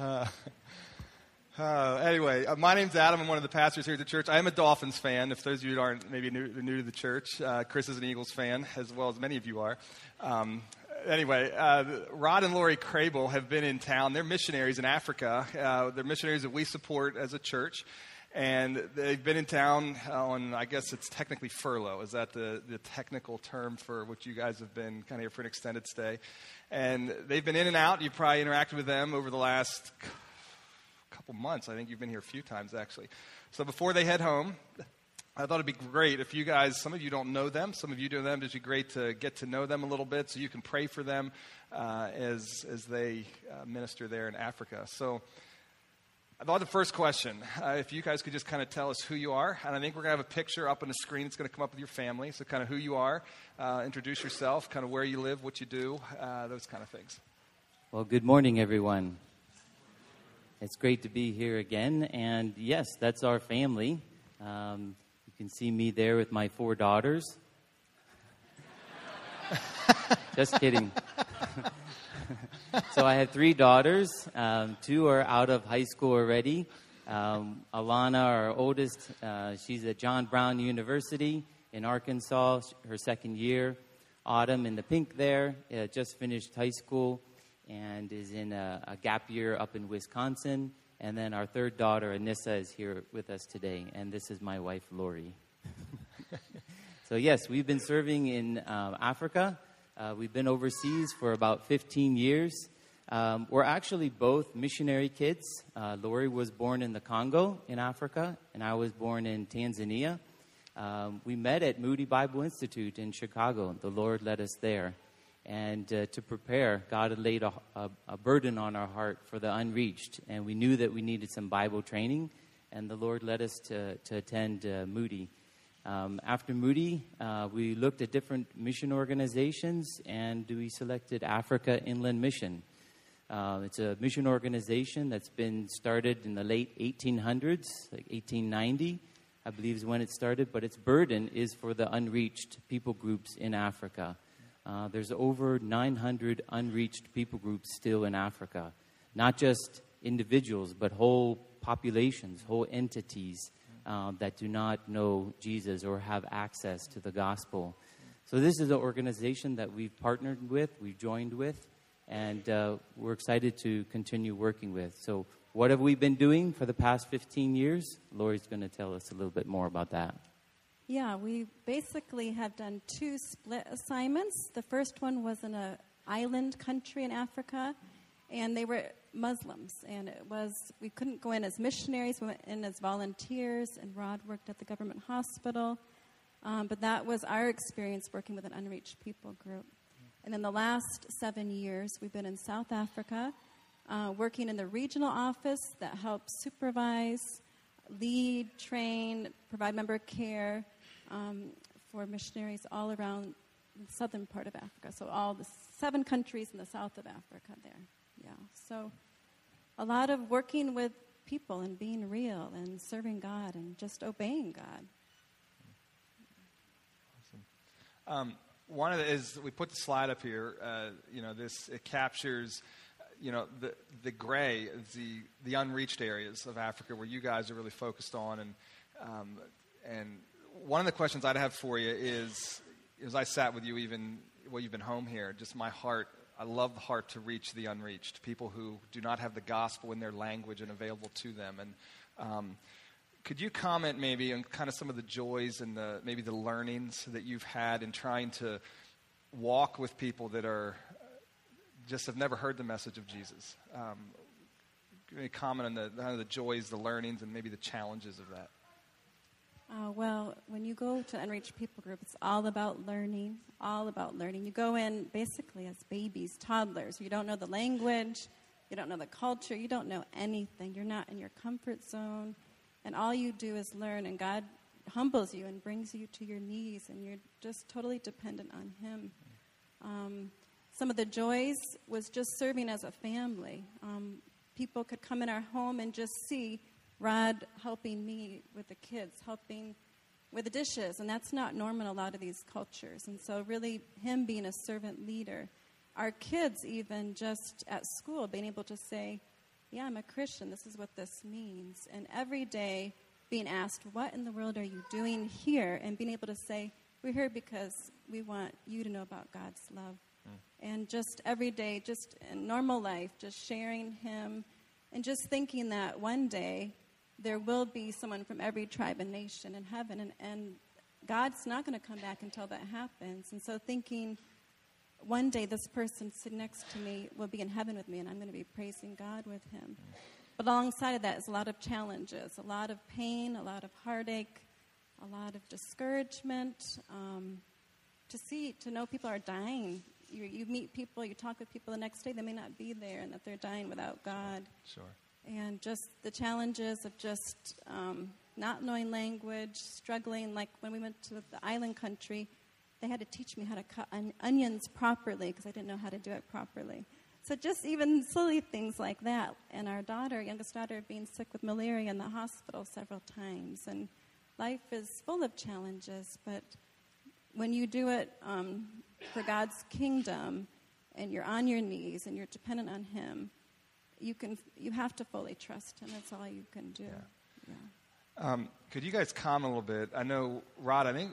Uh, uh, anyway, uh, my name's Adam. I'm one of the pastors here at the church. I am a Dolphins fan. If those of you that aren't maybe new, new to the church, uh, Chris is an Eagles fan, as well as many of you are. Um, anyway, uh, Rod and Lori Crable have been in town. They're missionaries in Africa. Uh, they're missionaries that we support as a church. And they've been in town on, I guess it's technically furlough. Is that the, the technical term for what you guys have been kind of here for an extended stay? And they've been in and out. You've probably interacted with them over the last couple months. I think you've been here a few times, actually. So before they head home, I thought it'd be great if you guys, some of you don't know them, some of you do them, it'd be great to get to know them a little bit so you can pray for them uh, as, as they uh, minister there in Africa. So I thought the first question, uh, if you guys could just kind of tell us who you are, and I think we're going to have a picture up on the screen. It's going to come up with your family, so kind of who you are, uh, introduce yourself, kind of where you live, what you do, uh, those kind of things. Well, good morning, everyone. It's great to be here again, and yes, that's our family. Um, you can see me there with my four daughters. Just kidding. so I have three daughters. Um, two are out of high school already. Um, Alana, our oldest, uh, she's at John Brown University in Arkansas, her second year. Autumn in the pink there, uh, just finished high school and is in a, a, gap year up in Wisconsin. And then our third daughter, Anissa, is here with us today. And this is my wife, Lori. so, yes, we've been serving in um, Africa. Uh, we've been overseas for about 15 years. Um, we're actually both missionary kids. Uh, Lori was born in the Congo in Africa, and I was born in Tanzania. Um, we met at Moody Bible Institute in Chicago. The Lord led us there. And uh, to prepare, God had laid a, a, a, burden on our heart for the unreached. And we knew that we needed some Bible training, and the Lord led us to, to attend uh, Moody. Um, after Moody, uh, we looked at different mission organizations and we selected Africa Inland Mission. Uh, it's a mission organization that's been started in the late 1800s, like 1890, I believe is when it started, but its burden is for the unreached people groups in Africa. Uh, there's over 900 unreached people groups still in Africa, not just individuals, but whole populations, whole entities um, that do not know Jesus or have access to the gospel. So, this is an organization that we've partnered with, we've joined with, and uh, we're excited to continue working with. So, what have we been doing for the past 15 years? Lori's going to tell us a little bit more about that. Yeah, we basically have done two split assignments. The first one was in an island country in Africa, and they were Muslims, and it was we couldn't go in as missionaries. We went in as volunteers, and Rod worked at the government hospital. Um, but that was our experience working with an unreached people group. And in the last seven years, we've been in South Africa, uh, working in the regional office that helps supervise, lead, train, provide member care um, for missionaries all around the southern part of Africa. So all the seven countries in the south of Africa there. Yeah. So a lot of working with people and being real and serving God and just obeying God. Awesome. Um, one of the is we put the slide up here. Uh, you know, this it captures, you know, the the gray, the the unreached areas of Africa where you guys are really focused on, and um, and one of the questions I'd have for you is, as I sat with you even while you've been home here, just my heart I love the heart to reach the unreached, people who do not have the gospel in their language and available to them. And um, could you comment maybe on kind of some of the joys and the maybe the learnings that you've had in trying to walk with people that are just have never heard the message of Jesus? Um, comment on the, the joys, the learnings, and maybe the challenges of that. Uh, well, when you go to Unreached People Group, it's all about learning, all about learning. You go in basically as babies, toddlers. You don't know the language, you don't know the culture, you don't know anything. You're not in your comfort zone, and all you do is learn, and God humbles you and brings you to your knees, and you're just totally dependent on Him. Um, some of the joys was just serving as a family. Um, people could come in our home and just see Rod helping me with the kids, helping with the dishes, and that's not normal in a lot of these cultures. And so, really, him being a servant leader, our kids, even just at school, being able to say, yeah, I'm a Christian. This is what this means. And every day being asked, what in the world are you doing here? And being able to say, we're here because we want you to know about God's love. Mm. And just every day, just in normal life, just sharing Him and just thinking that one day there will be someone from every tribe and nation in heaven. And, and God's not going to come back until that happens. And so thinking, one day this person sitting next to me will be in heaven with me and I'm going to be praising God with him. But alongside of that is a lot of challenges, a lot of pain, a lot of heartache, a lot of discouragement. Um, to see, to know people are dying. You, you meet people, you talk with people the next day, they may not be there and that they're dying without God. Sure. And just the challenges of just um, not knowing language, struggling. Like when we went to the island country, they had to teach me how to cut on- onions properly because I didn't know how to do it properly. So just even silly things like that. And our daughter, youngest daughter, being sick with malaria in the hospital several times. And life is full of challenges, but when you do it um, for God's kingdom and you're on your knees and you're dependent on Him, you can you have to fully trust Him. That's all you can do. Yeah. yeah. Um, could you guys comment a little bit? I know Rod. I think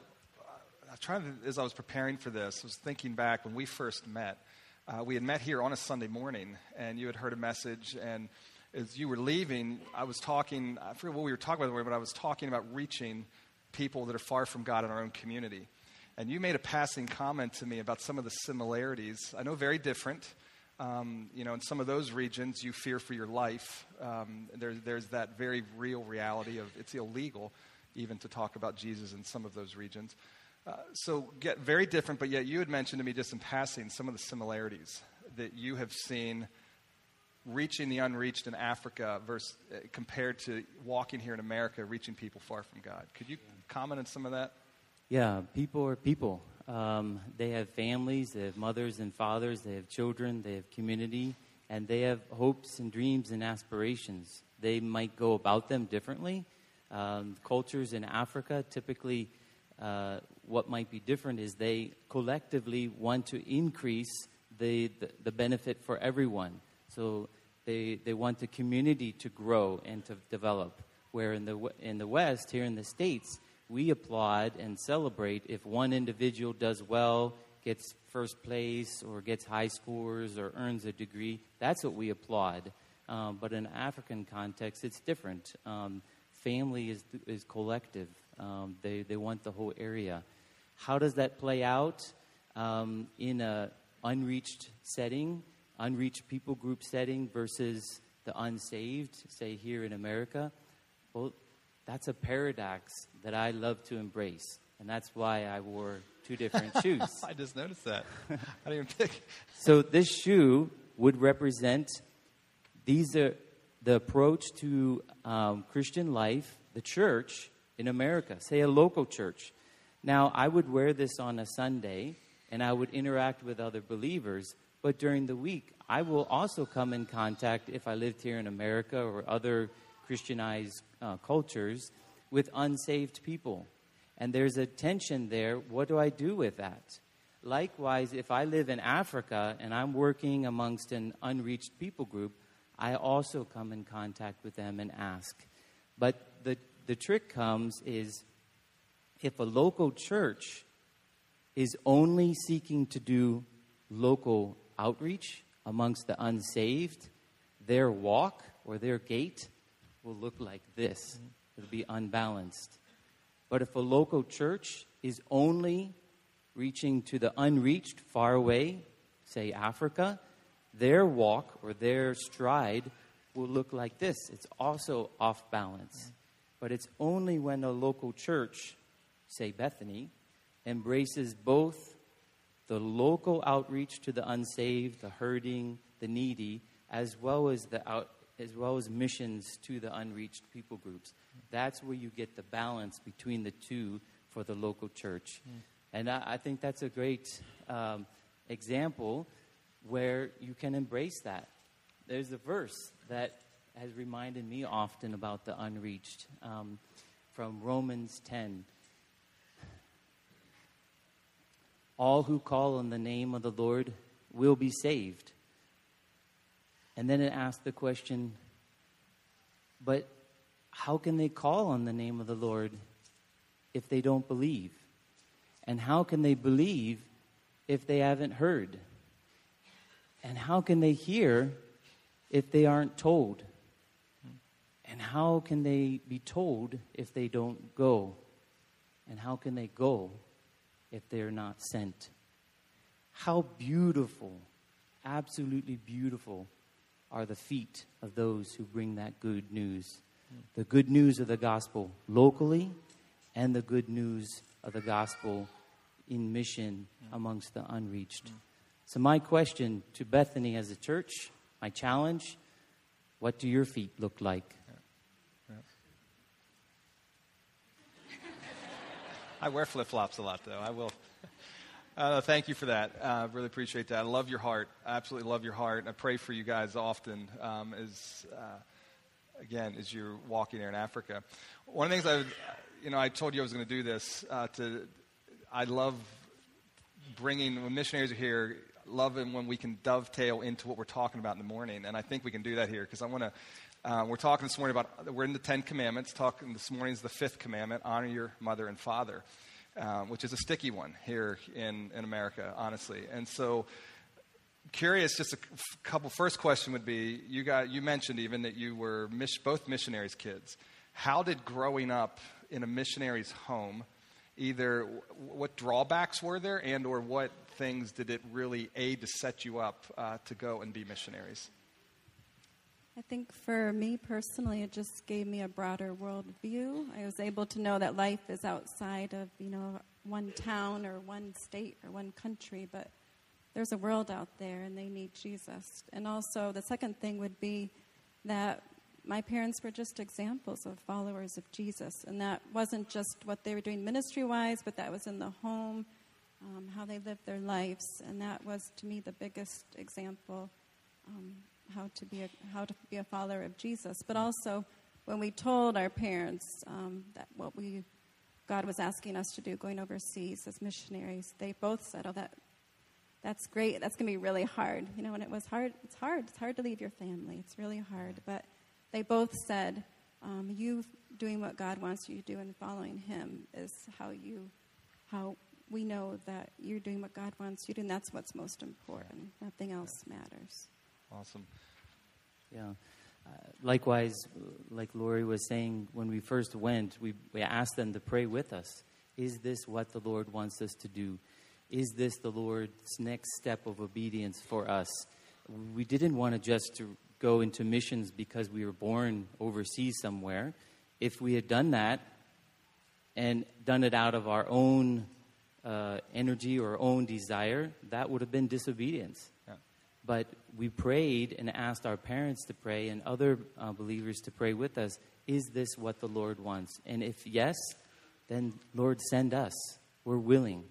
I trying to, as I was preparing for this, I was thinking back when we first met. Uh, we had met here on a Sunday morning, and you had heard a message. And as you were leaving, I was talking. I forget what we were talking about, but I was talking about reaching people that are far from God in our own community. And you made a passing comment to me about some of the similarities. I know very different. Um, you know, in some of those regions, you fear for your life. Um, there, there's that very real reality of it's illegal even to talk about Jesus in some of those regions. Uh, so get very different, but yet you had mentioned to me just in passing some of the similarities that you have seen reaching the unreached in Africa versus uh, compared to walking here in America, reaching people far from God. Could you comment on some of that? Yeah, people are people. Um, they have families, they have mothers and fathers, they have children, they have community, and they have hopes and dreams and aspirations. They might go about them differently. Um, cultures in Africa typically uh, what might be different is they collectively want to increase the, the, the, benefit for everyone. So they, they want the community to grow and to develop. Where in the, in the West, here in the States, we applaud and celebrate if one individual does well, gets first place, or gets high scores, or earns a degree. That's what we applaud. Um, but in African context, it's different. Um, family is, is collective. Um, they, they want the whole area. How does that play out um, in an unreached setting, unreached people group setting versus the unsaved, say here in America? Well, that's a paradox that I love to embrace. And that's why I wore two different shoes. I just noticed that. I didn't even think. so this shoe would represent these are the approach to um, Christian life, the church, in America, say a local church. Now, I would wear this on a Sunday and I would interact with other believers, but during the week, I will also come in contact, if I lived here in America or other Christianized uh, cultures, with unsaved people. And there's a tension there. What do I do with that? Likewise, if I live in Africa and I'm working amongst an unreached people group, I also come in contact with them and ask. But the the trick comes is if a local church is only seeking to do local outreach amongst the unsaved, their walk or their gait will look like this. Mm-hmm. It'll be unbalanced. But if a local church is only reaching to the unreached far away, say Africa, their walk or their stride will look like this. It's also off balance. Mm-hmm. But it's only when a local church, say Bethany, embraces both the local outreach to the unsaved, the hurting, the needy, as well as the out, as well as missions to the unreached people groups. That's where you get the balance between the two for the local church. Mm. And I, I, think that's a great um, example where you can embrace that. There's a verse that has reminded me often about the unreached um, from Romans 10. All who call on the name of the Lord will be saved. And then it asks the question But how can they call on the name of the Lord if they don't believe? And how can they believe if they haven't heard? And how can they hear if they aren't told? And how can they be told if they don't go? And how can they go if they're not sent? How beautiful, absolutely beautiful, are the feet of those who bring that good news. The good news of the gospel locally and the good news of the gospel in mission amongst the unreached. So, my question to Bethany as a church, my challenge what do your feet look like? I wear flip flops a lot, though. I will. Uh, thank you for that. Uh, really appreciate that. I love your heart. I absolutely love your heart. I pray for you guys often um, as, uh, again, as you're walking there in Africa. One of the things I, you know, I told you I was going to do this. Uh, to, I love bringing when missionaries are here. Love it when we can dovetail into what we're talking about in the morning, and I think we can do that here because I want to. Uh, we're talking this morning about we're in the Ten Commandments. Talking this morning is the fifth commandment: honor your mother and father, um, which is a sticky one here in in America, honestly. And so, curious. Just a couple. First question would be: you got you mentioned even that you were mis- both missionaries' kids. How did growing up in a missionary's home? either what drawbacks were there and or what things did it really aid to set you up uh, to go and be missionaries I think for me personally, it just gave me a broader worldview. I was able to know that life is outside of, you know, one town or one state or one country, but there's a world out there and they need Jesus. And also, the second thing would be that my parents were just examples of followers of Jesus. And that wasn't just what they were doing ministry wise, but that was in the home, um, how they lived their lives. And that was, to me, the biggest example um, how, to be a, how to be a follower of Jesus. But also, when we told our parents um, that what we God was asking us to do going overseas as missionaries, they both said, Oh, that, that's great. That's going to be really hard. You know, and it was hard. It's hard. It's hard to leave your family. It's really hard. But they both said, um, "You doing what God wants you to do and following Him is how you, how we know that you're doing what God wants you to, do, and that's what's most important. Nothing else matters." Awesome. Yeah. Uh, likewise, like Lori was saying, when we first went, we, we asked them to pray with us. Is this what the Lord wants us to do? Is this the Lord's next step of obedience for us? We didn't want to just to go into missions because we were born overseas somewhere. If we had done that and done it out of our own uh, energy or own desire, that would have been disobedience. But we prayed and asked our parents to pray and other uh, believers to pray with us. Is this what the Lord wants? And if yes, then Lord, send us. We're willing.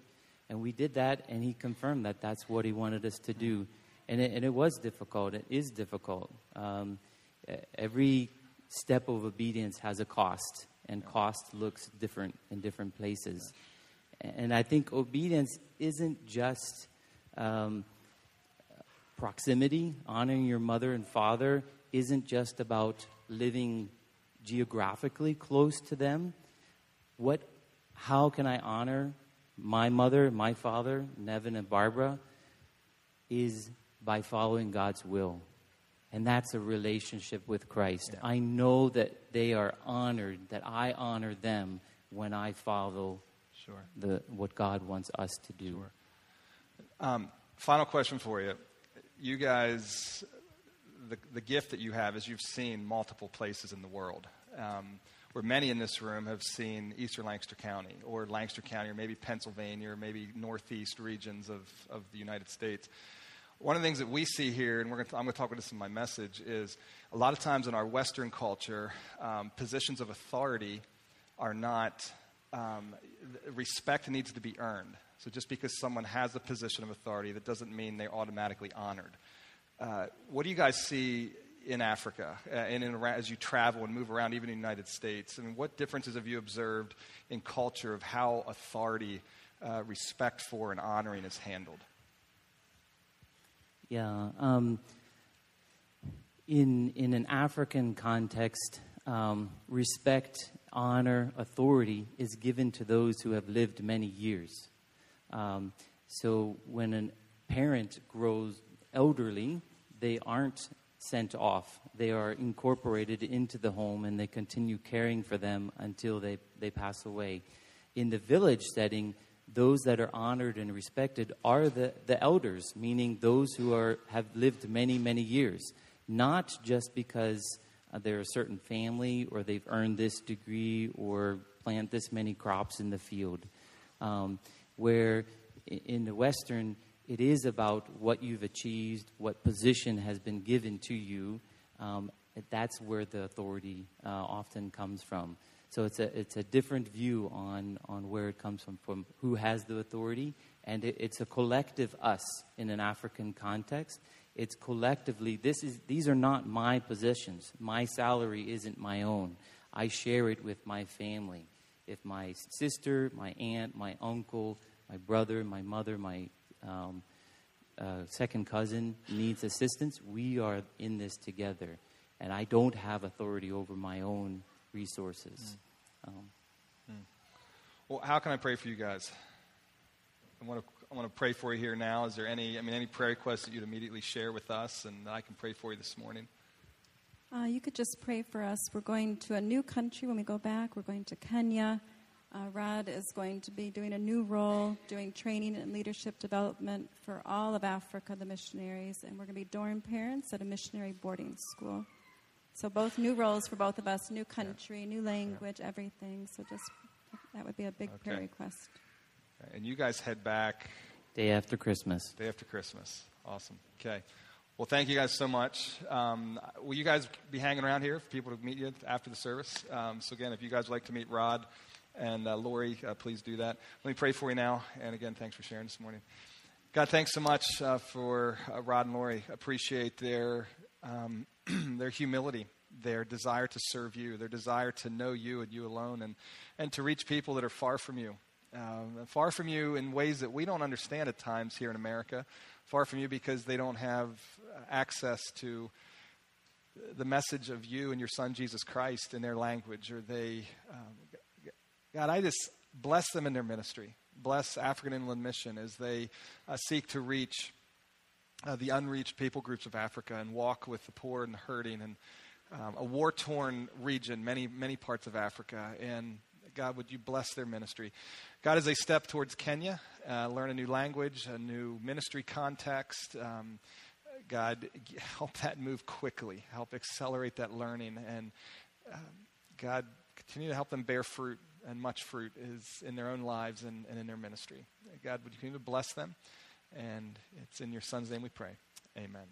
And we did that, and He confirmed that that's what He wanted us to do and it, and it was difficult. It is difficult. Um, every step of obedience has a cost, and cost looks different in different places. And I think obedience isn't just um, proximity. Honoring your mother and father isn't just about living geographically close to them. What, how can I honor my mother, my father, Nevin and Barbara, is by following God's will. And that's a relationship with Christ. Yeah. I know that they are honored, that I honor them when I follow sure. the, what God wants us to do. Sure. Um, final question for you. You guys, the, the gift that you have is you've seen multiple places in the world. Um, where many in this room have seen eastern Lancaster County or Lancaster County or maybe Pennsylvania or maybe northeast regions of, of the United States. One of the things that we see here, and to, I'm going to talk about this in my message, is a lot of times in our Western culture, um, positions of authority are not, um, respect needs to be earned. So just because someone has a position of authority, that doesn't mean they're automatically honored. Uh, what do you guys see in Africa uh, and in, as you travel and move around, even in the United States? I mean, what differences have you observed in culture of how authority, uh, respect for, and honoring is handled? Yeah. Um, in, in an African context, um, respect, honor, authority is given to those who have lived many years. Um, so when a parent grows elderly, they aren't sent off. They are incorporated into the home and they continue caring for them until they, they pass away. In the village setting, those that are honored and respected are the, the elders, meaning those who are, have lived many, many years. Not just because uh, they're a certain family or they've earned this degree or plant this many crops in the field. Um, where in the Western, it is about what you've achieved, what position has been given to you. Um, that's where the authority uh, often comes from. So it's a, it's a different view on, on where it comes from, from who has the authority. And it, it's a collective us in an African context. It's collectively, this is, these are not my possessions. My salary isn't my own. I share it with my family. If my sister, my aunt, my uncle, my brother, my mother, my um, uh, second cousin needs assistance, we are in this together. And I don't have authority over my own resources. Mm. Um, mm. Well, how can I pray for you guys? I want to I want to pray for you here now. Is there any I mean any prayer requests that you'd immediately share with us, and I can pray for you this morning? Uh, you could just pray for us. We're going to a new country when we go back. We're going to Kenya. Uh, Rod is going to be doing a new role, doing training and leadership development for all of Africa, the missionaries, and we're going to be dorm parents at a missionary boarding school. So both new roles for both of us, new country, new language, everything. So just that would be a big okay. prayer request. And you guys head back day after Christmas. Day after Christmas. Awesome. Okay. Well, thank you guys so much. Um, will you guys be hanging around here for people to meet you after the service? Um, so again, if you guys would like to meet Rod and uh, Lori, uh, please do that. Let me pray for you now. And again, thanks for sharing this morning. God, thanks so much uh, for uh, Rod and Lori. Appreciate their um, their humility, their desire to serve you, their desire to know you and you alone, and, and to reach people that are far from you. Um, far from you in ways that we don't understand at times here in America. Far from you because they don't have access to the message of you and your son Jesus Christ in their language, or they, um, God, I just bless them in their ministry. Bless African Inland Mission as they uh, seek to reach uh, the unreached people groups of Africa and walk with the poor and the hurting and um, a war torn region, many, many parts of Africa. And God, would you bless their ministry? God, as they step towards Kenya, uh, learn a new language, a new ministry context, um, God, help that move quickly. Help accelerate that learning. And um, God, continue to help them bear fruit, and much fruit is in their own lives and, and in their ministry. God, would you continue to bless them? And it's in your son's name we pray. Amen.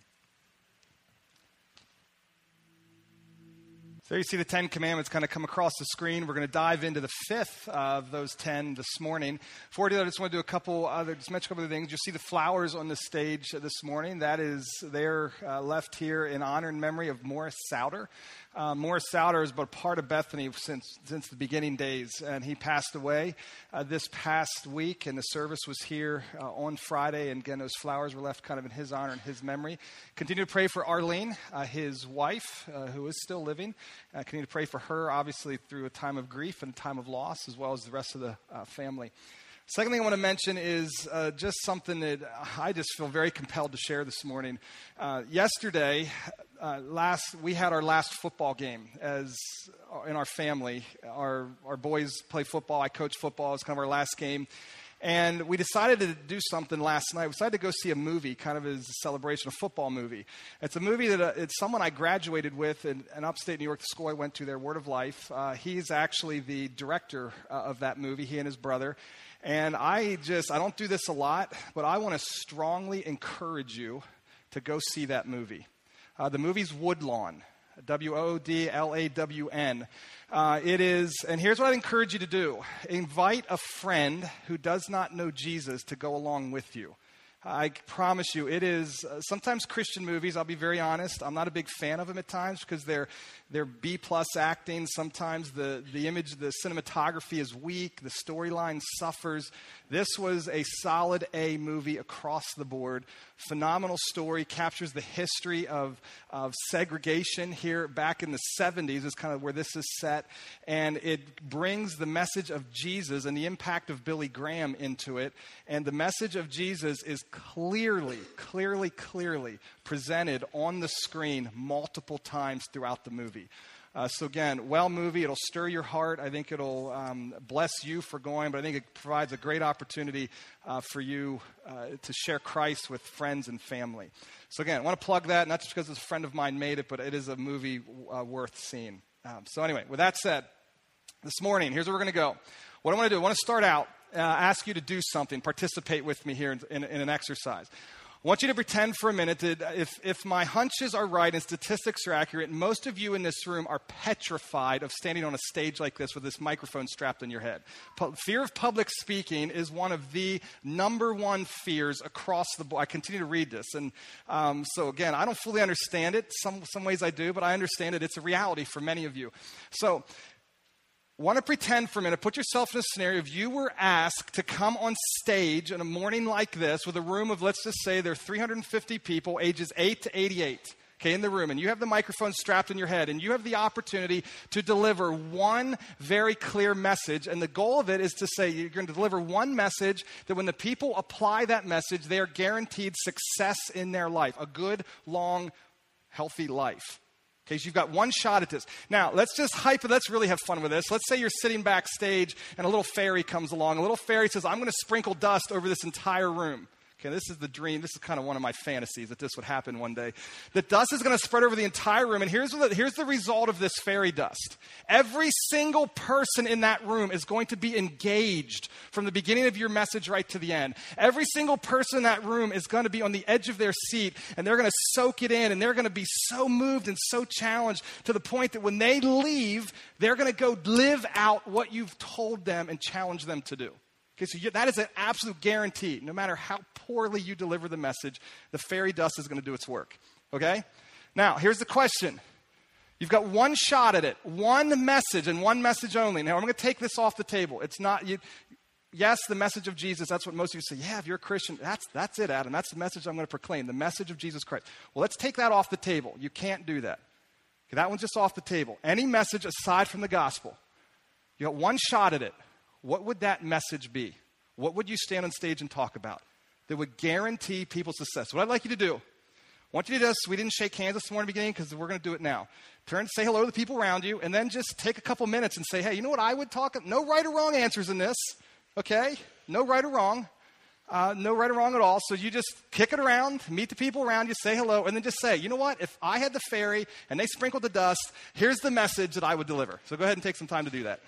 So you see the Ten Commandments kind of come across the screen. We're going to dive into the fifth of those ten this morning. Before I do that, I just want to do a couple other, just mention a couple of things. You see the flowers on the stage this morning. That is, they're uh, left here in honor and memory of Morris Souter. Uh, Morris Souter has been part of Bethany since, since the beginning days, and he passed away uh, this past week, and the service was here uh, on Friday, and again, those flowers were left kind of in his honor and his memory. Continue to pray for Arlene, uh, his wife, uh, who is still living. Uh, continue to pray for her, obviously, through a time of grief and a time of loss, as well as the rest of the family. Second thing I want to mention is uh, just something that I just feel very compelled to share this morning. Uh, yesterday, uh, last we had our last football game as uh, in our family. Our our boys play football. I coach football. It's kind of our last game. And we decided to do something last night. We decided to go see a movie, kind of as a celebration, a football movie. It's a movie that uh, it's someone I graduated with in, in, upstate New York, the school I went to there, Word of Life. Uh, he's actually the director uh, of that movie, he and his brother. And I just, I don't do this a lot, but I want to strongly encourage you to go see that movie. Uh, the movie's Woodlawn, W O D L A W N. Uh, it is, and here's what I'd encourage you to do invite a friend who does not know Jesus to go along with you. I promise you, it is uh, sometimes Christian movies, I'll be very honest, I'm not a big fan of them at times because they're, they're B plus acting. Sometimes the, the image, the cinematography is weak, the storyline suffers. This was a solid A movie across the board. Phenomenal story, captures the history of, of segregation here back in the 70s, is kind of where this is set. And it brings the message of Jesus and the impact of Billy Graham into it. And the message of Jesus is clearly, clearly, clearly presented on the screen multiple times throughout the movie. Uh, so again, well movie. It'll stir your heart. I think it'll um, bless you for going, but I think it provides a great opportunity uh, for you uh, to share Christ with friends and family. So again, I want to plug that, not just because a friend of mine made it, but it is a movie uh, worth seeing. Um, so anyway, with that said, this morning, here's where we're going to go. What I want to do, I want to start out, uh, ask you to do something, participate with me here in, in, in an exercise. I want you to pretend for a minute that if, if my hunches are right and statistics are accurate, most of you in this room are petrified of standing on a stage like this with this microphone strapped on your head. fear of public speaking is one of the number one fears across the board. I continue to read this. And um, so, again, I don't fully understand it. Some, some ways I do, but I understand it. It's a reality for many of you. So, want to pretend for a minute, put yourself in a scenario if you were asked to come on stage in a morning like this with a room of, let's just say, there are 350 people, ages 8 to 88, okay, in the room, and you have the microphone strapped in your head, and you have the opportunity to deliver one very clear message. And the goal of it is to say you're going to deliver one message that when the people apply that message, they are guaranteed success in their life, a good, long, healthy life. Okay, so you've got one shot at this. Now, let's just hype it. Let's really have fun with this. Let's say you're sitting backstage and a little fairy comes along. A little fairy says, I'm going to sprinkle dust over this entire room. Okay, this is the dream. This is kind of one of my fantasies that this would happen one day. The dust is going to spread over the entire room, and here's the, here's the result of this fairy dust. Every single person in that room is going to be engaged from the beginning of your message right to the end. Every single person in that room is going to be on the edge of their seat, and they're going to soak it in, and they're going to be so moved and so challenged to the point that when they leave, they're going to go live out what you've told them and challenge them to do. Okay, so you, that is an absolute guarantee. No matter how poorly you deliver the message, the fairy dust is going to do its work. Okay? Now, here's the question. You've got one shot at it, one message, and one message only. Now, I'm going to take this off the table. It's not, you, yes, the message of Jesus, that's what most of you say. Yeah, if you're a Christian, that's, that's it, Adam. That's the message I'm going to proclaim, the message of Jesus Christ. Well, let's take that off the table. You can't do that. Okay, that one's just off the table. Any message aside from the gospel, you got one shot at it what would that message be? What would you stand on stage and talk about that would guarantee people's success? What I'd like you to do, I want you to do this. We didn't shake hands this morning at the beginning because we're going to do it now. Turn, say hello to the people around you, and then just take a couple minutes and say, hey, you know what I would talk? No right or wrong answers in this, okay? No right or wrong. Uh, no right or wrong at all. So you just kick it around, meet the people around you, say hello, and then just say, you know what? If I had the fairy and they sprinkled the dust, here's the message that I would deliver. So go ahead and take some time to do that.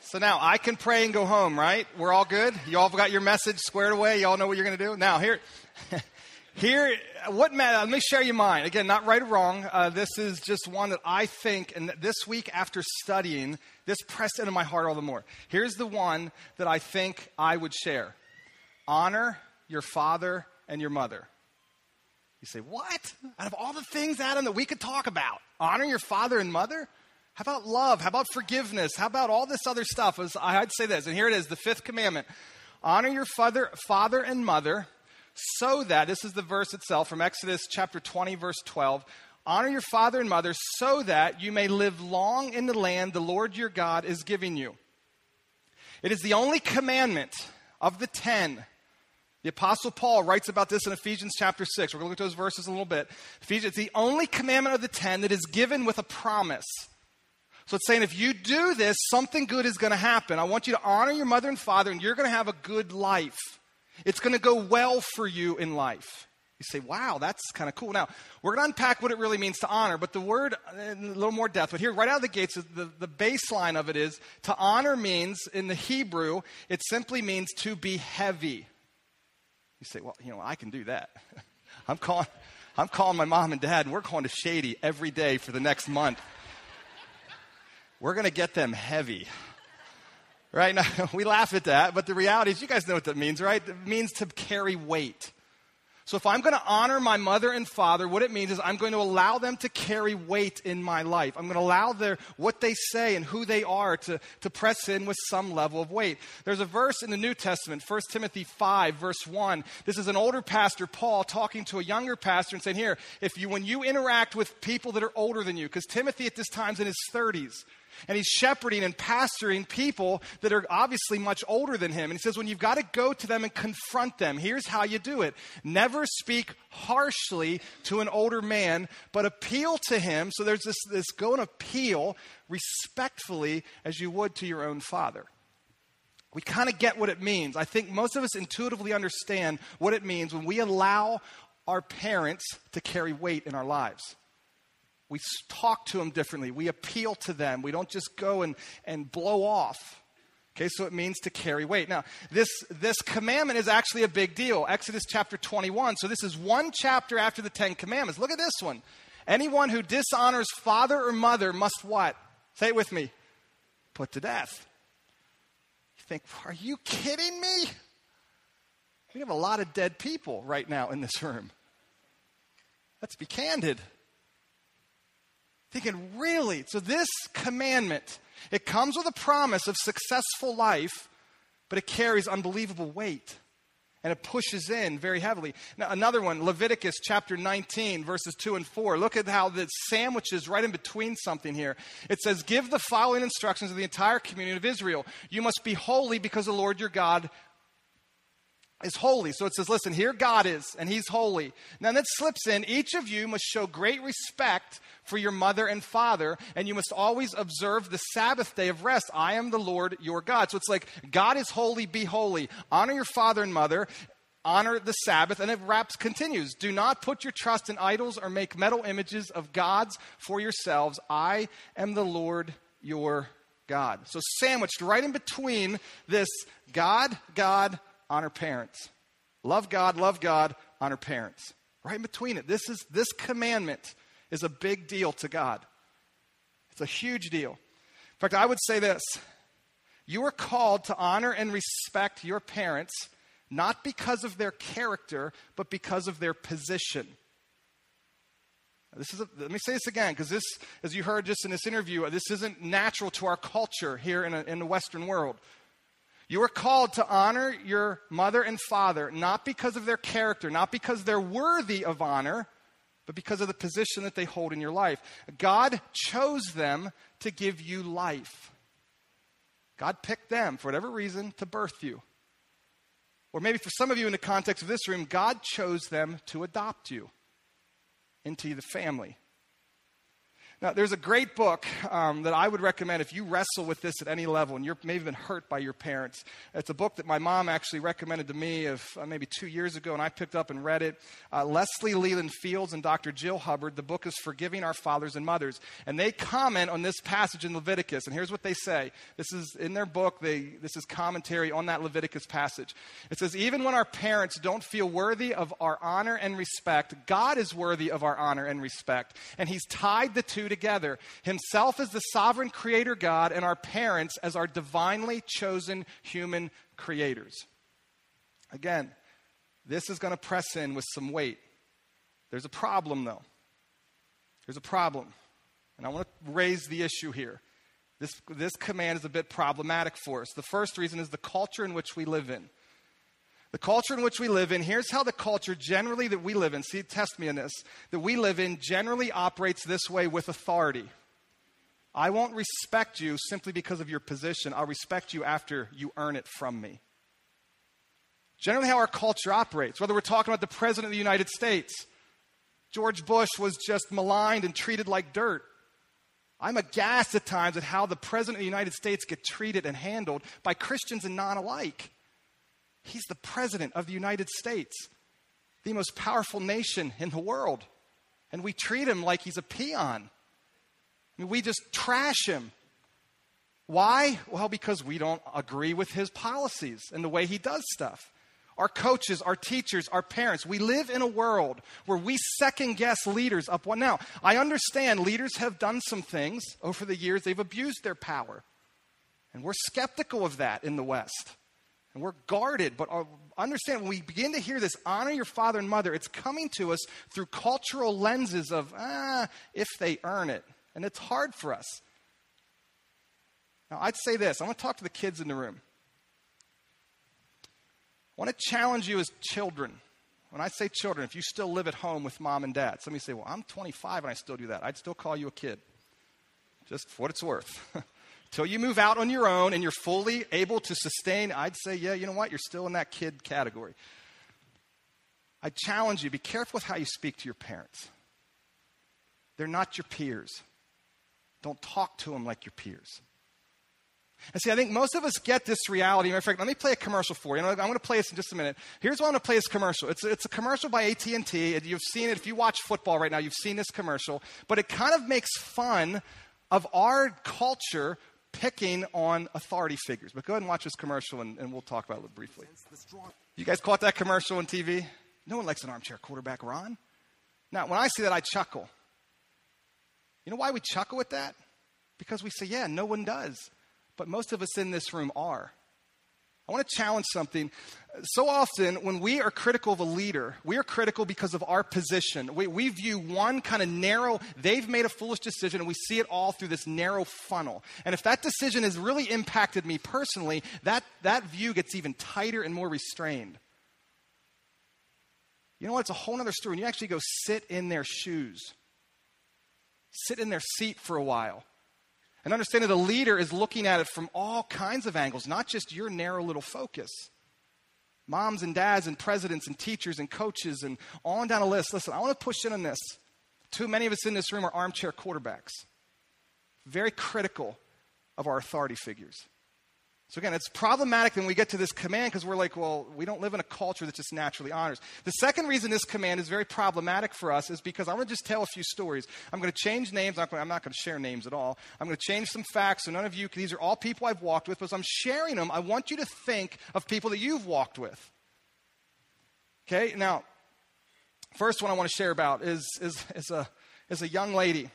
So now I can pray and go home, right? We're all good. You all got your message squared away. You all know what you're going to do. Now here, here, what matter? Let me share you mine. Again, not right or wrong. Uh, this is just one that I think, and this week after studying, this pressed into my heart all the more. Here's the one that I think I would share: honor your father and your mother. You say, what? Out of all the things, Adam, that we could talk about, honor your father and mother. How about love? How about forgiveness? How about all this other stuff? I'd say this, and here it is the fifth commandment honor your father, father and mother, so that, this is the verse itself from Exodus chapter 20, verse 12. Honor your father and mother so that you may live long in the land the Lord your God is giving you. It is the only commandment of the ten. The Apostle Paul writes about this in Ephesians chapter 6. We're going to look at those verses in a little bit. Ephesians, it's the only commandment of the ten that is given with a promise. So it's saying if you do this, something good is going to happen. I want you to honor your mother and father, and you're going to have a good life. It's going to go well for you in life. You say, wow, that's kind of cool. Now, we're going to unpack what it really means to honor, but the word, a little more depth. But here, right out of the gates, the, the baseline of it is to honor means, in the Hebrew, it simply means to be heavy. You say, well, you know, I can do that. I'm calling, I'm calling my mom and dad, and we're going to Shady every day for the next month. We're going to get them heavy. Right now, we laugh at that, but the reality is, you guys know what that means, right? It means to carry weight. So if I'm going to honor my mother and father, what it means is I'm going to allow them to carry weight in my life. I'm going to allow their what they say and who they are to, to press in with some level of weight. There's a verse in the New Testament, 1 Timothy 5, verse 1. This is an older pastor, Paul, talking to a younger pastor and saying, Here, if you when you interact with people that are older than you, because Timothy at this time is in his 30s, and he's shepherding and pastoring people that are obviously much older than him. And he says, when you've got to go to them and confront them, here's how you do it. Never speak harshly to an older man, but appeal to him. So there's this, this go and appeal respectfully as you would to your own father. We kind of get what it means. I think most of us intuitively understand what it means when we allow our parents to carry weight in our lives. We talk to them differently. We appeal to them. We don't just go and, and blow off. Okay, so it means to carry weight. Now, this, this commandment is actually a big deal. Exodus chapter 21. So this is one chapter after the Ten Commandments. Look at this one. Anyone who dishonors father or mother must what? Say it with me. Put to death. You think, are you kidding me? We have a lot of dead people right now in this room. Let's be candid. Thinking, really? So, this commandment, it comes with a promise of successful life, but it carries unbelievable weight. And it pushes in very heavily. Now, another one, Leviticus chapter 19, verses 2 and 4. Look at how the sandwiches right in between something here. It says, Give the following instructions to the entire community of Israel. You must be holy because the Lord your God is holy. So it says, listen, here God is, and he's holy. Now that slips in, each of you must show great respect for your mother and father, and you must always observe the Sabbath day of rest. I am the Lord your God. So it's like, God is holy, be holy. Honor your father and mother. Honor the Sabbath, and it wraps continues. Do not put your trust in idols or make metal images of gods for yourselves. I am the Lord your God. So, sandwiched right in between this God, God, honor parents. Love God, love God, honor parents. Right in between it. This is this commandment is a big deal to God. It's a huge deal. In fact, I would say this. You are called to honor and respect your parents not because of their character, but because of their position. This is a, let me say this again, because this, as you heard just in this interview, this isn't natural to our culture here in, a, in the Western world. You are called to honor your mother and father, not because of their character, not because they're worthy of honor, but because of the position that they hold in your life. God chose them to give you life. God picked them, for whatever reason, to birth you. Or maybe for some of you in the context of this room, God chose them to adopt you into the family. Now, there's a great book um, that I would recommend if you wrestle with this at any level and you're maybe been hurt by your parents. It's a book that my mom actually recommended to me of uh, maybe two years ago, and I picked up and read it. Uh, Leslie Leland Fields and Dr. Jill Hubbard. The book is Forgiving Our Fathers and Mothers, and they comment on this passage in Leviticus. And here's what they say. This is in their book. They this is commentary on that Leviticus passage. It says, even when our parents don't feel worthy of our honor and respect, God is worthy of our honor and respect, and He's tied the two together Himself as the sovereign creator God, and our parents as our divinely chosen human creators. Again, this is going to press in with some weight. There's a problem, though. There's a problem. And I want to raise the issue here. This, this command is a bit problematic for us. The first reason is the culture in which we live in. The culture in which we live in, here's how the culture generally that we live in, see, test me in this, that we live in generally operates this way with authority. I won't respect you simply because of your position. I'll respect you after you earn it from me. Generally, how our culture operates, whether we're talking about the President of the United States, George Bush was just maligned and treated like dirt. I'm aghast at times at how the President of the United States get treated and handled by Christians and non alike. He's the president of the United States, the most powerful nation in the world. And we treat him like he's a peon. I mean, we just trash him. Why? Well, because we don't agree with his policies and the way he does stuff. Our coaches, our teachers, our parents, we live in a world where we second guess leaders up one. Now, I understand leaders have done some things over the years, they've abused their power. And we're skeptical of that in the West. And we're guarded, but uh, understand when we begin to hear this honor your father and mother, it's coming to us through cultural lenses of, ah, if they earn it. And it's hard for us. Now, I'd say this I want to talk to the kids in the room. I want to challenge you as children. When I say children, if you still live at home with mom and dad, some of you say, Well, I'm 25 and I still do that. I'd still call you a kid, just for what it's worth. Till you move out on your own and you're fully able to sustain, I'd say, Yeah, you know what? You're still in that kid category. I challenge you be careful with how you speak to your parents. They're not your peers. Don't talk to them like your peers. And see, I think most of us get this reality. Matter of fact, let me play a commercial for you. I'm going to play this in just a minute. Here's what I'm going to play this commercial. It's, it's a commercial by AT&T. You've seen it. If you watch football right now, you've seen this commercial. But it kind of makes fun of our culture picking on authority figures. But go ahead and watch this commercial, and, and we'll talk about it briefly. You guys caught that commercial on TV? No one likes an armchair quarterback, Ron. Now, when I see that, I chuckle. You know why we chuckle at that? Because we say, yeah, no one does but most of us in this room are. I want to challenge something. So often, when we are critical of a leader, we are critical because of our position. We, we view one kind of narrow, they've made a foolish decision, and we see it all through this narrow funnel. And if that decision has really impacted me personally, that, that view gets even tighter and more restrained. You know what? It's a whole other story. When you actually go sit in their shoes, sit in their seat for a while, and understand that a leader is looking at it from all kinds of angles, not just your narrow little focus. Moms and dads and presidents and teachers and coaches and on down a list. Listen, I want to push in on this. Too many of us in this room are armchair quarterbacks, very critical of our authority figures. So again, it's problematic when we get to this command because we're like, well, we don't live in a culture that just naturally honors. The second reason this command is very problematic for us is because I'm going to just tell a few stories. I'm going to change names. I'm not going to share names at all. I'm going to change some facts. So none of you, these are all people I've walked with, but as I'm sharing them, I want you to think of people that you've walked with. Okay, now, first one I want to share about is, is, is, a, is a young lady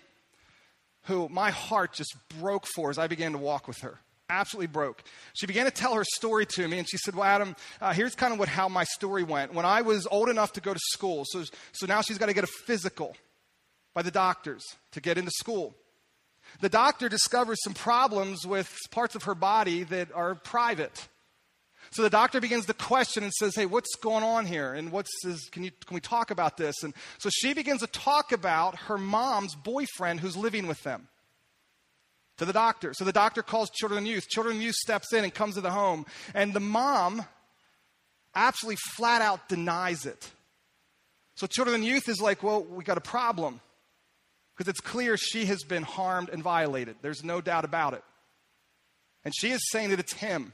who my heart just broke for as I began to walk with her absolutely broke. She began to tell her story to me, and she said, Well, Adam, uh, here's kind of what, how my story went. When I was old enough to go to school, so, so now she's got to get a physical by the doctors to get into school. The doctor discovers some problems with parts of her body that are private. So the doctor begins to question and says, Hey, what's going on here? And what's can, you, can we talk about this? And so she begins to talk about her mom's boyfriend who's living with them to the doctor. So the doctor calls children and youth. Children and youth steps in and comes to the home. And the mom absolutely flat out denies it. So children and youth is like, well, we got a problem. Because it's clear she has been harmed and violated. There's no doubt about it. And she is saying that it's him.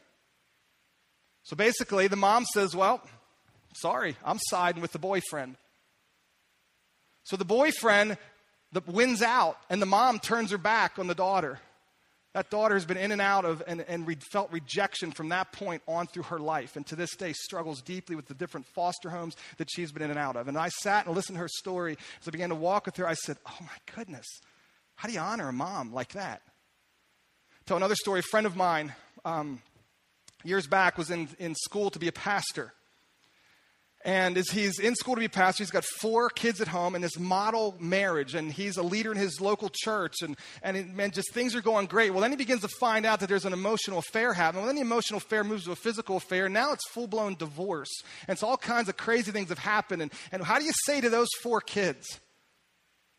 So basically, the mom says, well, sorry, I'm siding with the boyfriend. So the boyfriend wins out, and the mom turns her back on the daughter. That daughter has been in and out of and, and re- felt rejection from that point on through her life, and to this day struggles deeply with the different foster homes that she's been in and out of. And I sat and listened to her story. As I began to walk with her, I said, Oh my goodness, how do you honor a mom like that? Tell another story. A friend of mine, um, years back, was in, in school to be a pastor. And as he's in school to be pastor, he's got four kids at home and this model marriage, and he's a leader in his local church, and, and man, just things are going great. Well, then he begins to find out that there's an emotional affair happening. Well, then the emotional affair moves to a physical affair. Now it's full blown divorce. And so all kinds of crazy things have happened. And, and how do you say to those four kids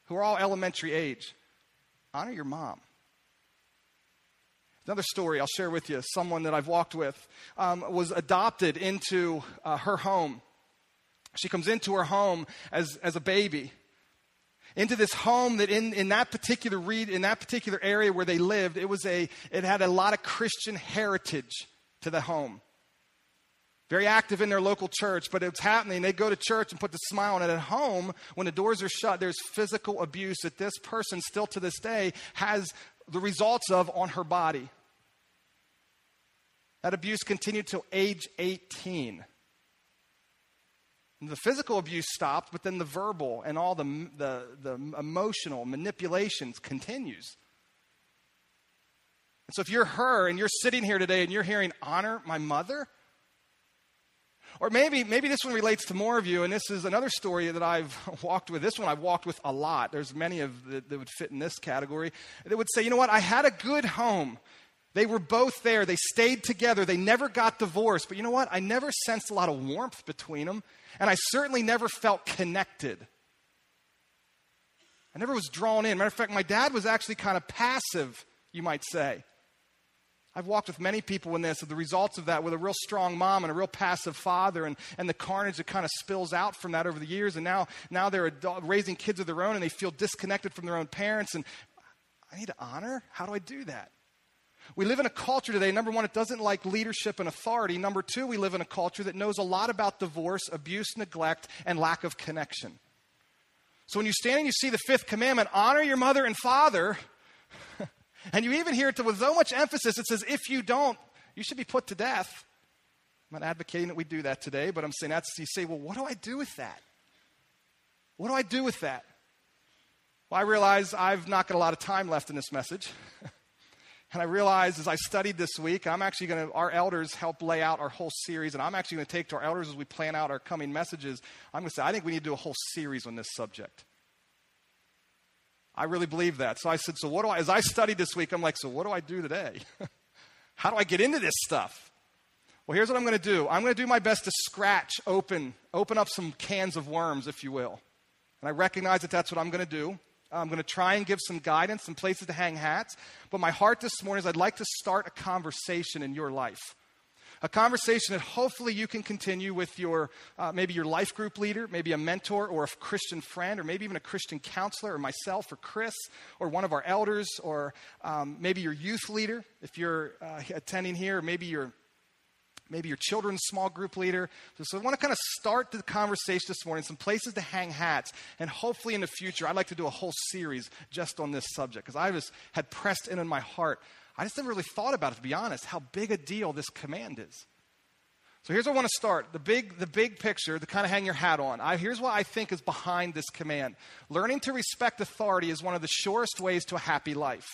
who are all elementary age, honor your mom? Another story I'll share with you. Someone that I've walked with um, was adopted into uh, her home she comes into her home as, as a baby, into this home that in, in that particular read, in that particular area where they lived, it was a, it had a lot of Christian heritage to the home. Very active in their local church, but it's happening. They go to church and put the smile on it. At home, when the doors are shut, there's physical abuse that this person still to this day has the results of on her body. That abuse continued till age 18. The physical abuse stopped, but then the verbal and all the, the, the emotional manipulations continues. And so if you're her and you're sitting here today and you're hearing, honor my mother, or maybe, maybe this one relates to more of you, and this is another story that I've walked with. This one I've walked with a lot. There's many of that, that would fit in this category. That would say, you know what, I had a good home. They were both there. They stayed together. They never got divorced. But you know what? I never sensed a lot of warmth between them, and I certainly never felt connected. I never was drawn in. Matter of fact, my dad was actually kind of passive, you might say. I've walked with many people in this, the results of that with a real strong mom and a real passive father, and, and the carnage that kind of spills out from that over the years. And now, now they're adult, raising kids of their own and they feel disconnected from their own parents. And I need to honor? How do I do that? We live in a culture today, number one, it doesn't like leadership and authority. Number two, we live in a culture that knows a lot about divorce, abuse, neglect, and lack of connection. So when you stand and you see the fifth commandment, honor your mother and father, and you even hear it with so much emphasis, it says, if you don't, you should be put to death. I'm not advocating that we do that today, but I'm saying that's, you say, well, what do I do with that? What do I do with that? Well, I realize I've not got a lot of time left in this message. and I realized as I studied this week, I'm actually going to, our elders help lay out our whole series, and I'm actually going to take to our elders as we plan out our coming messages. I'm going to say, I think we need to do a whole series on this subject. I really believe that. So I said, so what do I, as I studied this week, I'm like, so what do I do today? How do I get into this stuff? Well, here's what I'm going to do. I'm going to do my best to scratch open, open up some cans of worms, if you will. And I recognize that that's what I'm going to do. I'm going to try and give some guidance, some places to hang hats. But my heart this morning is I'd like to start a conversation in your life a conversation that hopefully you can continue with your uh, maybe your life group leader, maybe a mentor or a Christian friend, or maybe even a Christian counselor, or myself, or Chris, or one of our elders, or um, maybe your youth leader if you're uh, attending here, or maybe your maybe your children's small group leader. So, I want to kind of start the conversation this morning, some places to hang hats, and hopefully in the future, I'd like to do a whole series just on this subject because I just had pressed in in my heart I just never really thought about it, to be honest, how big a deal this command is. So here's where I want to start. The big, the big picture, to kind of hang your hat on. I, here's what I think is behind this command. Learning to respect authority is one of the surest ways to a happy life.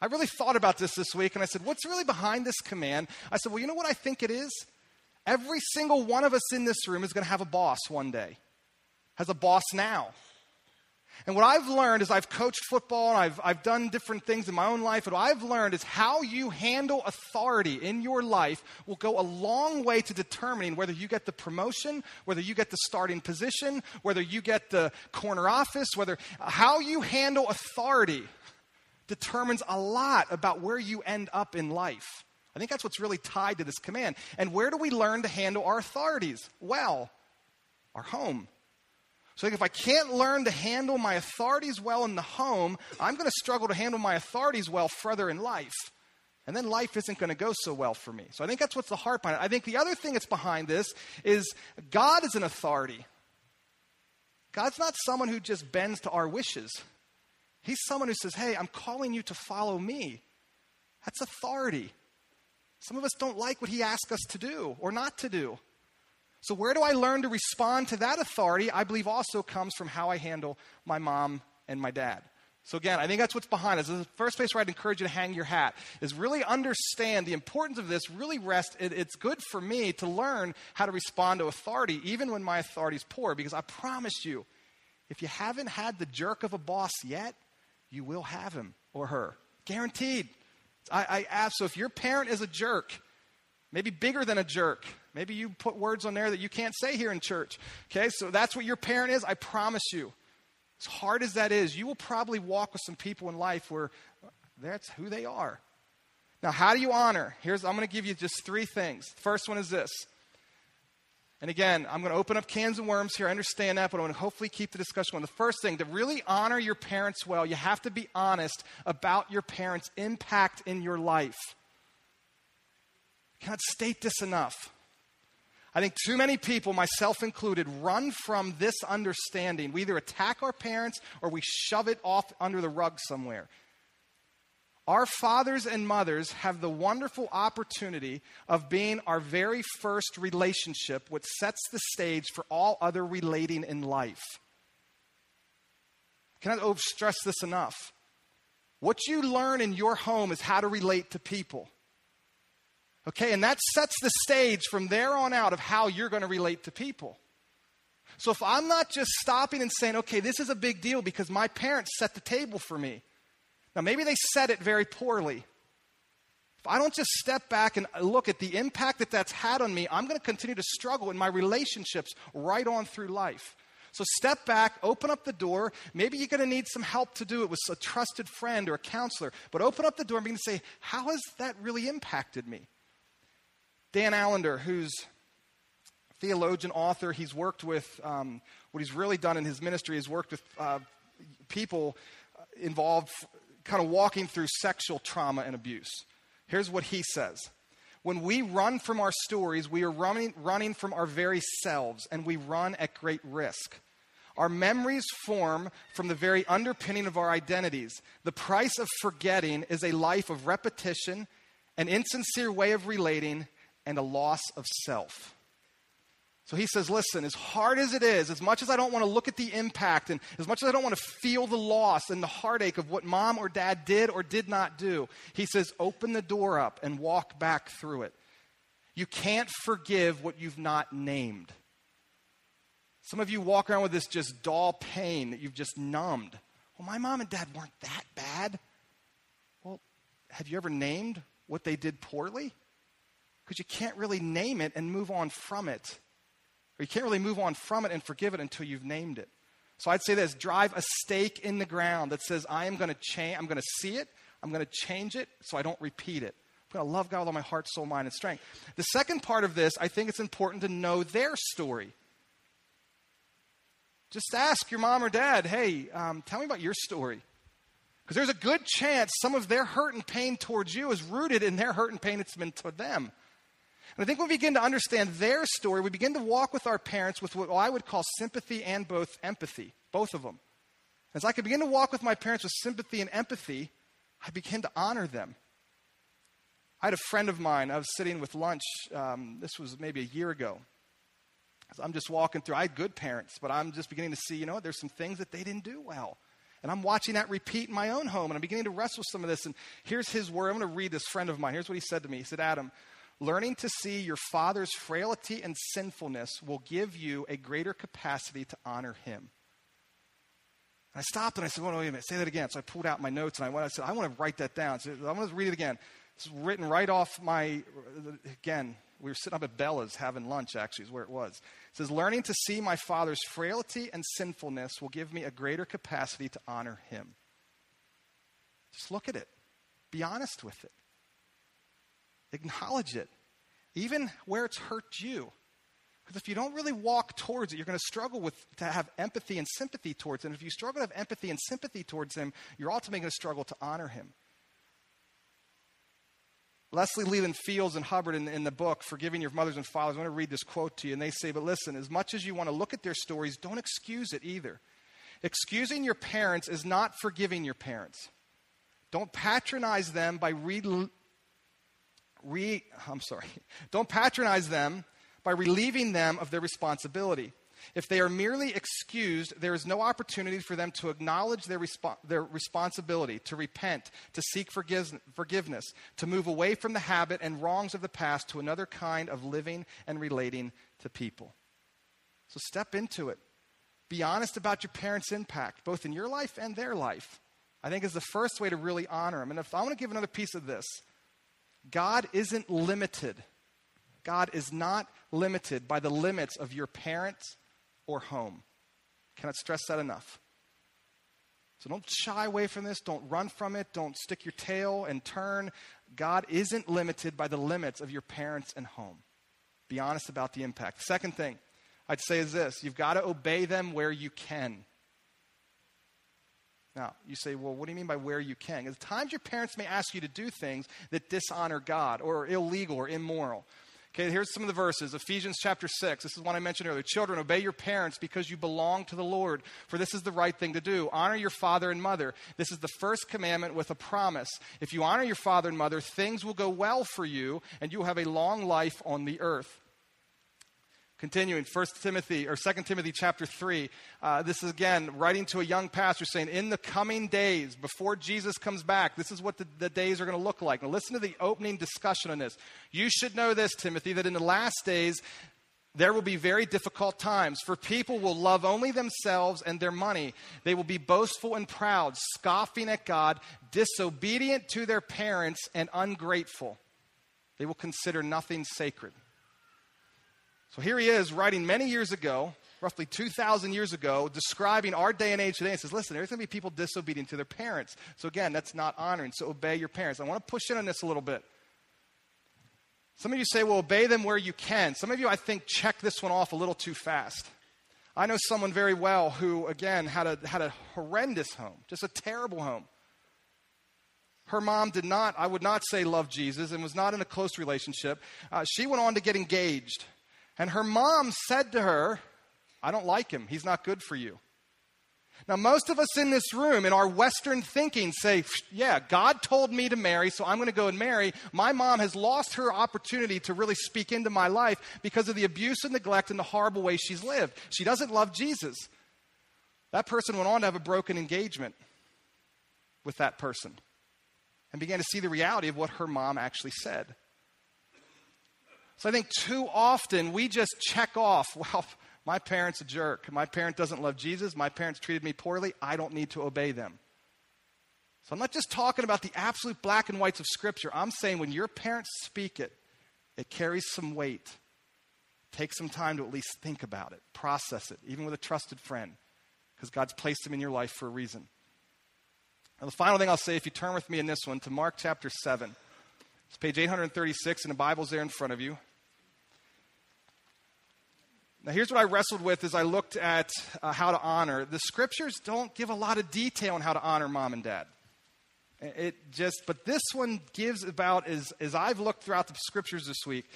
I really thought about this this week and I said, what's really behind this command? I said, well, you know what I think it is? Every single one of us in this room is going to have a boss one day, has a boss now. And what I've learned is I've coached football and I've, I've done different things in my own life. What I've learned is how you handle authority in your life will go a long way to determining whether you get the promotion, whether you get the starting position, whether you get the corner office, whether how you handle authority determines a lot about where you end up in life. I think that's what's really tied to this command. And where do we learn to handle our authorities? Well, our home. So if I can't learn to handle my authorities well in the home, I'm going to struggle to handle my authorities well further in life. And then life isn't going to go so well for me. So I think that's what's the heart behind it. I think the other thing that's behind this is God is an authority. God's not someone who just bends to our wishes. He's someone who says, Hey, I'm calling you to follow me. That's authority. Some of us don't like what he asks us to do or not to do. So, where do I learn to respond to that authority? I believe also comes from how I handle my mom and my dad. So, again, I think that's what's behind us. The first place where I'd encourage you to hang your hat is really understand the importance of this, really rest. It, it's good for me to learn how to respond to authority, even when my authority is poor, because I promise you, if you haven't had the jerk of a boss yet, you will have him or her. Guaranteed. I, I ask, so if your parent is a jerk, maybe bigger than a jerk, Maybe you put words on there that you can't say here in church. Okay, so that's what your parent is. I promise you. As hard as that is, you will probably walk with some people in life where that's who they are. Now, how do you honor? Here's I'm going to give you just three things. First one is this. And again, I'm going to open up cans of worms here. I understand that, but I want to hopefully keep the discussion going. The first thing, to really honor your parents well, you have to be honest about your parents' impact in your life. I cannot state this enough. I think too many people, myself included, run from this understanding. We either attack our parents or we shove it off under the rug somewhere. Our fathers and mothers have the wonderful opportunity of being our very first relationship, which sets the stage for all other relating in life. Can I oh, stress this enough? What you learn in your home is how to relate to people. Okay, and that sets the stage from there on out of how you're going to relate to people. So if I'm not just stopping and saying, okay, this is a big deal because my parents set the table for me. Now, maybe they said it very poorly. If I don't just step back and look at the impact that that's had on me, I'm going to continue to struggle in my relationships right on through life. So step back, open up the door. Maybe you're going to need some help to do it with a trusted friend or a counselor, but open up the door and begin to say, how has that really impacted me? Dan Allender, who's theologian, author, he's worked with, um, what he's really done in his ministry is worked with uh, people involved kind of walking through sexual trauma and abuse. Here's what he says. When we run from our stories, we are running, running from our very selves, and we run at great risk. Our memories form from the very underpinning of our identities. The price of forgetting is a life of repetition, an insincere way of relating, and a loss of self. So he says, listen, as hard as it is, as much as I don't want to look at the impact, and as much as I don't want to feel the loss and the heartache of what mom or dad did or did not do, he says, open the door up and walk back through it. You can't forgive what you've not named. Some of you walk around with this just dull pain that you've just numbed. Well, my mom and dad weren't that bad. Well, have you ever named what they did poorly? Because you can't really name it and move on from it. Or you can't really move on from it and forgive it until you've named it. So I'd say this drive a stake in the ground that says, I am going to change, I'm going to see it, I'm going to change it so I don't repeat it. I'm going to love God with all my heart, soul, mind, and strength. The second part of this, I think it's important to know their story. Just ask your mom or dad, hey, um, tell me about your story. Because there's a good chance some of their hurt and pain towards you is rooted in their hurt and pain it's been to them. And I think when we begin to understand their story, we begin to walk with our parents with what I would call sympathy and both empathy, both of them. As I could begin to walk with my parents with sympathy and empathy, I begin to honor them. I had a friend of mine, I was sitting with lunch, um, this was maybe a year ago. I'm just walking through. I had good parents, but I'm just beginning to see, you know, there's some things that they didn't do well. And I'm watching that repeat in my own home, and I'm beginning to wrestle with some of this. And here's his word. I'm going to read this friend of mine. Here's what he said to me. He said, Adam, learning to see your father's frailty and sinfulness will give you a greater capacity to honor him. And I stopped and I said, wait a minute, say that again. So I pulled out my notes and I went, I said, I want to write that down. So I'm going to read it again. It's written right off my, again, we were sitting up at Bella's having lunch, actually, is where it was. It says, Learning to see my Father's frailty and sinfulness will give me a greater capacity to honor him. Just look at it, be honest with it, acknowledge it, even where it's hurt you. Because if you don't really walk towards it, you're going to struggle with to have empathy and sympathy towards him. If you struggle to have empathy and sympathy towards him, you're ultimately going to struggle to honor him. Leslie Leland Fields and Hubbard in, in, the book, Forgiving Your Mothers and Fathers, I want to read this quote to you. And they say, But listen, as much as you want to look at their stories, don't excuse it either. Excusing your parents is not forgiving your parents. Don't patronize them by re, re I'm sorry. Don't patronize them by relieving them of their responsibility. If they are merely excused, there is no opportunity for them to acknowledge their, respo- their responsibility, to repent, to seek forgive- forgiveness, to move away from the habit and wrongs of the past to another kind of living and relating to people. So step into it. Be honest about your parents' impact, both in your life and their life. I think is the first way to really honor them. And if I want to give another piece of this, God isn't limited. God is not limited by the limits of your parents or home. Cannot stress that enough. So don't shy away from this. Don't run from it. Don't stick your tail and turn. God isn't limited by the limits of your parents and home. Be honest about the impact. Second thing I'd say is this you've got to obey them where you can. Now, you say, well, what do you mean by where you can? At times your parents may ask you to do things that dishonor God or are illegal or immoral. Okay, here's some of the verses. Ephesians chapter 6. This is one I mentioned earlier. Children, obey your parents because you belong to the Lord, for this is the right thing to do. Honor your father and mother. This is the first commandment with a promise. If you honor your father and mother, things will go well for you, and you will have a long life on the earth. Continuing, 1 Timothy or 2 Timothy chapter 3. Uh, this is again writing to a young pastor saying, In the coming days, before Jesus comes back, this is what the, the days are going to look like. Now, listen to the opening discussion on this. You should know this, Timothy, that in the last days, there will be very difficult times, for people will love only themselves and their money. They will be boastful and proud, scoffing at God, disobedient to their parents, and ungrateful. They will consider nothing sacred. So here he is writing many years ago, roughly 2,000 years ago, describing our day and age today. He says, listen, there's going to be people disobedient to their parents. So again, that's not honoring. So obey your parents. I want to push in on this a little bit. Some of you say, well, obey them where you can. Some of you, I think, check this one off a little too fast. I know someone very well who, again, had a, had a horrendous home, just a terrible home. Her mom did not, I would not say, love Jesus and was not in a close relationship. Uh, she went on to get engaged. And her mom said to her, I don't like him. He's not good for you. Now, most of us in this room, in our Western thinking, say, Yeah, God told me to marry, so I'm going to go and marry. My mom has lost her opportunity to really speak into my life because of the abuse and neglect and the horrible way she's lived. She doesn't love Jesus. That person went on to have a broken engagement with that person and began to see the reality of what her mom actually said. So I think too often we just check off, well, my parent's a jerk. My parent doesn't love Jesus. My parents treated me poorly. I don't need to obey them. So I'm not just talking about the absolute black and whites of Scripture. I'm saying when your parents speak it, it carries some weight. Take some time to at least think about it, process it, even with a trusted friend, because God's placed them in your life for a reason. And the final thing I'll say, if you turn with me in this one to Mark chapter 7, it's page 836, and the Bible's there in front of you. Now, here's what I wrestled with as I looked at uh, how to honor. The scriptures don't give a lot of detail on how to honor mom and dad. It just, but this one gives about, as, as I've looked throughout the scriptures this week,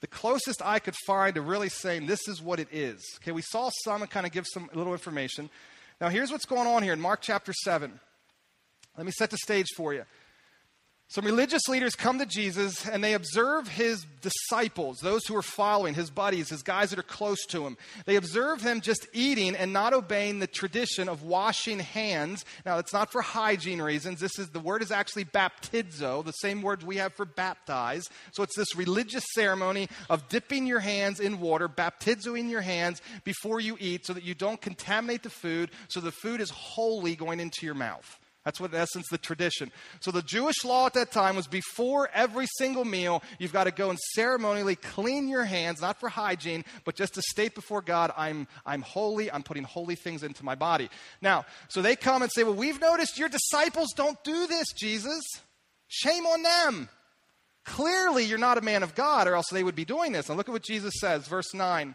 the closest I could find to really saying this is what it is. Okay, we saw some and kind of give some little information. Now, here's what's going on here in Mark chapter 7. Let me set the stage for you. Some religious leaders come to Jesus and they observe his disciples, those who are following, his buddies, his guys that are close to him. They observe them just eating and not obeying the tradition of washing hands. Now, it's not for hygiene reasons. This is the word is actually baptizo, the same word we have for baptize. So it's this religious ceremony of dipping your hands in water, baptizoing your hands before you eat so that you don't contaminate the food, so the food is holy going into your mouth. That's what, in essence, the tradition. So the Jewish law at that time was before every single meal, you've got to go and ceremonially clean your hands, not for hygiene, but just to state before God, I'm, I'm holy, I'm putting holy things into my body. Now, so they come and say, Well, we've noticed your disciples don't do this, Jesus. Shame on them. Clearly, you're not a man of God, or else they would be doing this. And look at what Jesus says, verse 9.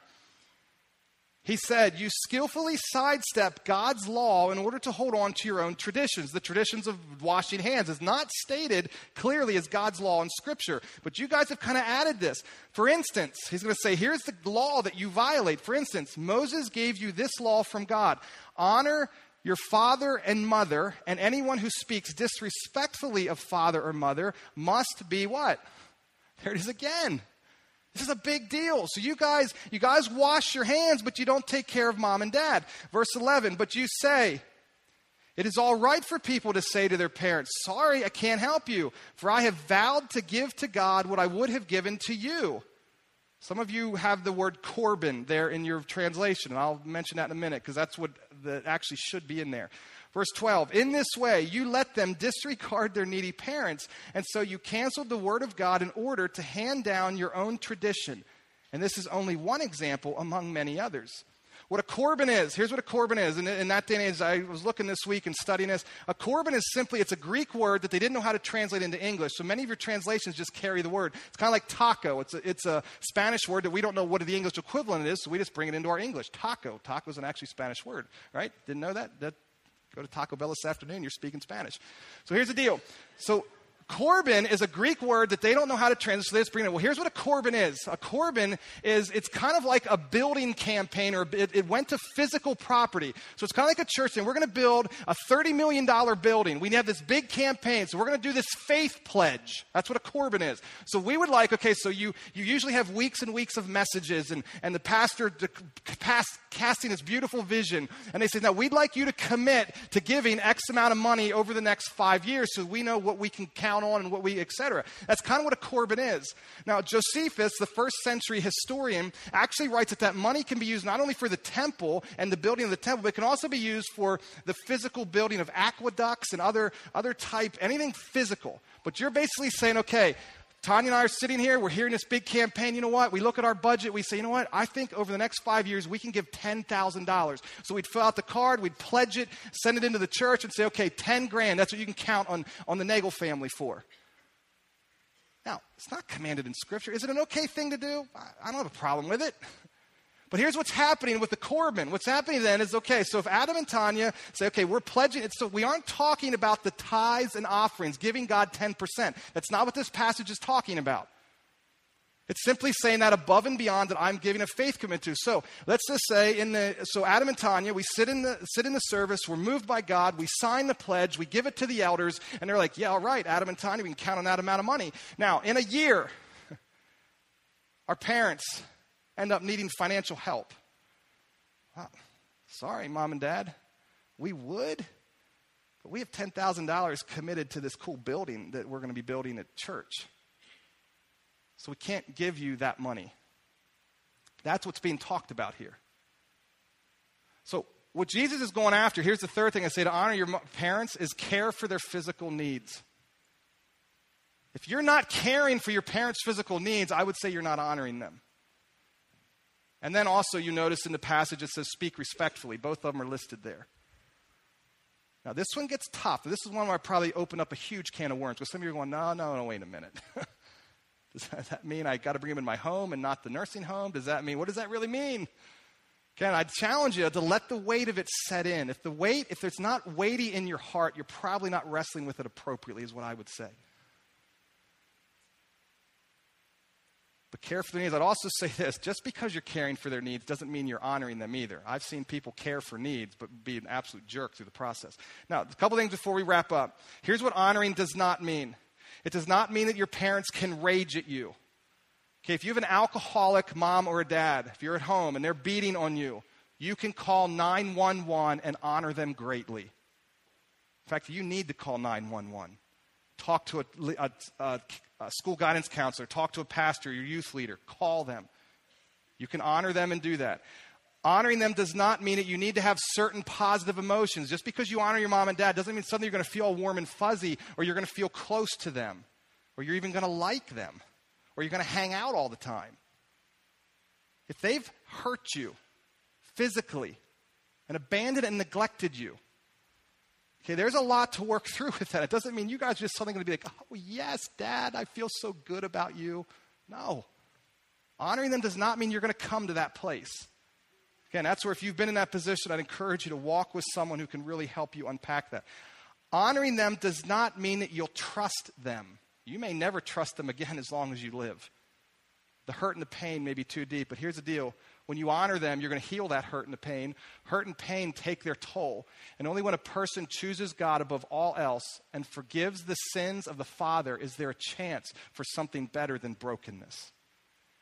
He said, You skillfully sidestep God's law in order to hold on to your own traditions. The traditions of washing hands is not stated clearly as God's law in Scripture, but you guys have kind of added this. For instance, he's going to say, Here's the law that you violate. For instance, Moses gave you this law from God honor your father and mother, and anyone who speaks disrespectfully of father or mother must be what? There it is again. This is a big deal. So you guys, you guys wash your hands, but you don't take care of mom and dad. Verse 11, but you say, it is all right for people to say to their parents, Sorry, I can't help you, for I have vowed to give to God what I would have given to you. Some of you have the word Corban there in your translation, and I'll mention that in a minute because that's what that actually should be in there. Verse 12, in this way you let them disregard their needy parents, and so you canceled the word of God in order to hand down your own tradition. And this is only one example among many others. What a Corban is, here's what a Corban is. And in that day and age, I was looking this week and studying this. A Corban is simply, it's a Greek word that they didn't know how to translate into English. So many of your translations just carry the word. It's kind of like taco. It's a, it's a Spanish word that we don't know what the English equivalent is, so we just bring it into our English. Taco. Taco is an actually Spanish word, right? Didn't know that? that Go to Taco Bell this afternoon, you're speaking Spanish. So here's the deal. So Corban is a Greek word that they don't know how to translate, so they just bring it. Well, here's what a Corban is. A Corban is, it's kind of like a building campaign, or it, it went to physical property. So it's kind of like a church, and we're going to build a $30 million building. We have this big campaign, so we're going to do this faith pledge. That's what a Corban is. So we would like, okay, so you, you usually have weeks and weeks of messages, and, and the pastor de, past, casting this beautiful vision, and they say, now we'd like you to commit to giving X amount of money over the next five years so we know what we can count on and what we, etc. That's kind of what a Corban is. Now, Josephus, the first century historian, actually writes that that money can be used not only for the temple and the building of the temple, but it can also be used for the physical building of aqueducts and other, other type, anything physical. But you're basically saying, okay, Tanya and I are sitting here, we're hearing this big campaign. You know what? We look at our budget, we say, you know what? I think over the next five years, we can give $10,000. So we'd fill out the card, we'd pledge it, send it into the church, and say, okay, 10 grand, that's what you can count on, on the Nagel family for. Now, it's not commanded in Scripture. Is it an okay thing to do? I don't have a problem with it. But here's what's happening with the Corban. What's happening then is okay, so if Adam and Tanya say, okay, we're pledging it, so we aren't talking about the tithes and offerings, giving God 10%. That's not what this passage is talking about. It's simply saying that above and beyond that I'm giving a faith commitment to. So let's just say in the so Adam and Tanya, we sit in the sit in the service, we're moved by God, we sign the pledge, we give it to the elders, and they're like, Yeah, all right, Adam and Tanya, we can count on that amount of money. Now, in a year, our parents end up needing financial help. sorry, mom and dad. We would, but we have $10,000 committed to this cool building that we're going to be building at church. So we can't give you that money. That's what's being talked about here. So, what Jesus is going after, here's the third thing I say to honor your parents is care for their physical needs. If you're not caring for your parents' physical needs, I would say you're not honoring them. And then also, you notice in the passage it says, speak respectfully. Both of them are listed there. Now, this one gets tough. This is one where I probably open up a huge can of worms because some of you are going, no, no, no, wait a minute. does that mean I got to bring him in my home and not the nursing home? Does that mean, what does that really mean? Again, I challenge you to let the weight of it set in. If the weight, if it's not weighty in your heart, you're probably not wrestling with it appropriately, is what I would say. But care for their needs. I'd also say this just because you're caring for their needs doesn't mean you're honoring them either. I've seen people care for needs, but be an absolute jerk through the process. Now, a couple things before we wrap up. Here's what honoring does not mean it does not mean that your parents can rage at you. Okay, if you have an alcoholic mom or a dad, if you're at home and they're beating on you, you can call 911 and honor them greatly. In fact, you need to call 911 talk to a, a, a, school guidance counselor, talk to a pastor, your youth leader, call them. You can honor them and do that. Honoring them does not mean that you need to have certain positive emotions. Just because you honor your mom and dad doesn't mean suddenly you're going to feel warm and fuzzy or you're going to feel close to them or you're even going to like them or you're going to hang out all the time. If they've hurt you physically and abandoned and neglected you, Okay, there's a lot to work through with that. It doesn't mean you guys are just suddenly going to be like, oh, yes, Dad, I feel so good about you. No. Honoring them does not mean you're going to come to that place. Again, that's where if you've been in that position, I'd encourage you to walk with someone who can really help you unpack that. Honoring them does not mean that you'll trust them. You may never trust them again as long as you live. The hurt and the pain may be too deep, but here's the deal when you honor them, you're going to heal that hurt and the pain. Hurt and pain take their toll. And only when a person chooses God above all else and forgives the sins of the Father is there a chance for something better than brokenness.